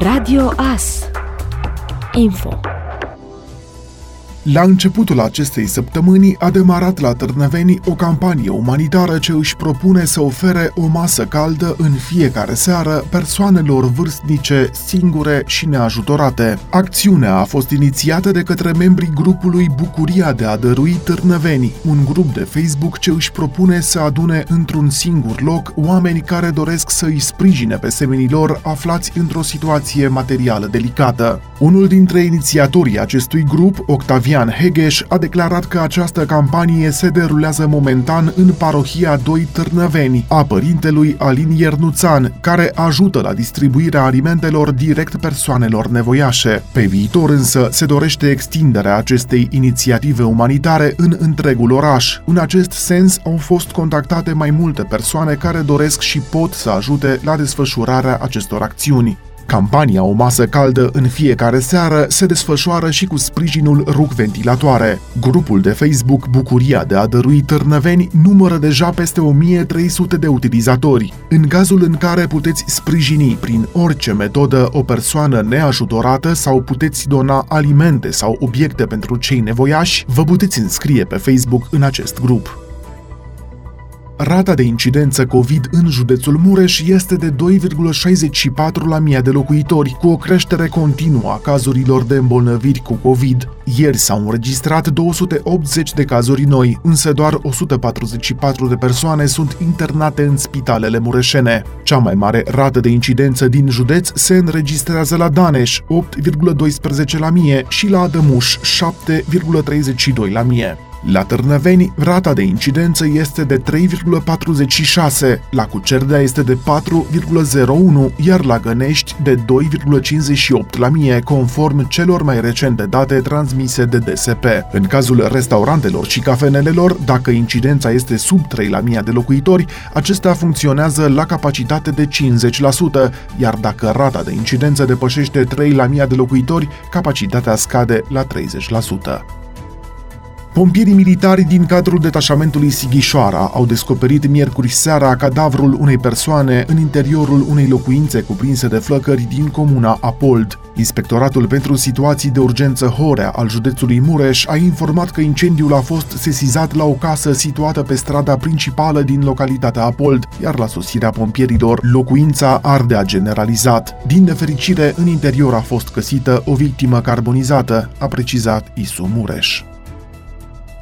Radio AS Info la începutul acestei săptămâni a demarat la Târnăveni o campanie umanitară ce își propune să ofere o masă caldă în fiecare seară persoanelor vârstnice, singure și neajutorate. Acțiunea a fost inițiată de către membrii grupului Bucuria de a dărui Târnăveni, un grup de Facebook ce își propune să adune într-un singur loc oameni care doresc să îi sprijine pe semenilor aflați într-o situație materială delicată. Unul dintre inițiatorii acestui grup, Octavian Cristian Hegeș a declarat că această campanie se derulează momentan în parohia 2 Târnăveni a părintelui Alin Iernuțan, care ajută la distribuirea alimentelor direct persoanelor nevoiașe. Pe viitor însă se dorește extinderea acestei inițiative umanitare în întregul oraș. În acest sens au fost contactate mai multe persoane care doresc și pot să ajute la desfășurarea acestor acțiuni. Campania O masă caldă în fiecare seară se desfășoară și cu sprijinul RUC Ventilatoare. Grupul de Facebook Bucuria de a dărui Târnăveni numără deja peste 1300 de utilizatori. În cazul în care puteți sprijini prin orice metodă o persoană neajutorată sau puteți dona alimente sau obiecte pentru cei nevoiași, vă puteți înscrie pe Facebook în acest grup. Rata de incidență COVID în județul Mureș este de 2,64 la mii de locuitori, cu o creștere continuă a cazurilor de îmbolnăviri cu COVID. Ieri s-au înregistrat 280 de cazuri noi, însă doar 144 de persoane sunt internate în spitalele mureșene. Cea mai mare rată de incidență din județ se înregistrează la Daneș, 8,12 la mie, și la Adămuș, 7,32 la mie. La Târnăveni, rata de incidență este de 3,46, la Cucerdea este de 4,01, iar la Gănești de 2,58 la mie, conform celor mai recente date transmise de DSP. În cazul restaurantelor și cafenelelor, dacă incidența este sub 3 la mie de locuitori, acestea funcționează la capacitate de 50%, iar dacă rata de incidență depășește 3 la mie de locuitori, capacitatea scade la 30%. Pompierii militari din cadrul detașamentului Sighișoara au descoperit miercuri seara cadavrul unei persoane în interiorul unei locuințe cuprinse de flăcări din comuna Apold. Inspectoratul pentru situații de urgență Horea al județului Mureș a informat că incendiul a fost sesizat la o casă situată pe strada principală din localitatea Apold, iar la sosirea pompierilor, locuința ardea generalizat. Din nefericire, în interior a fost găsită o victimă carbonizată, a precizat Isu Mureș.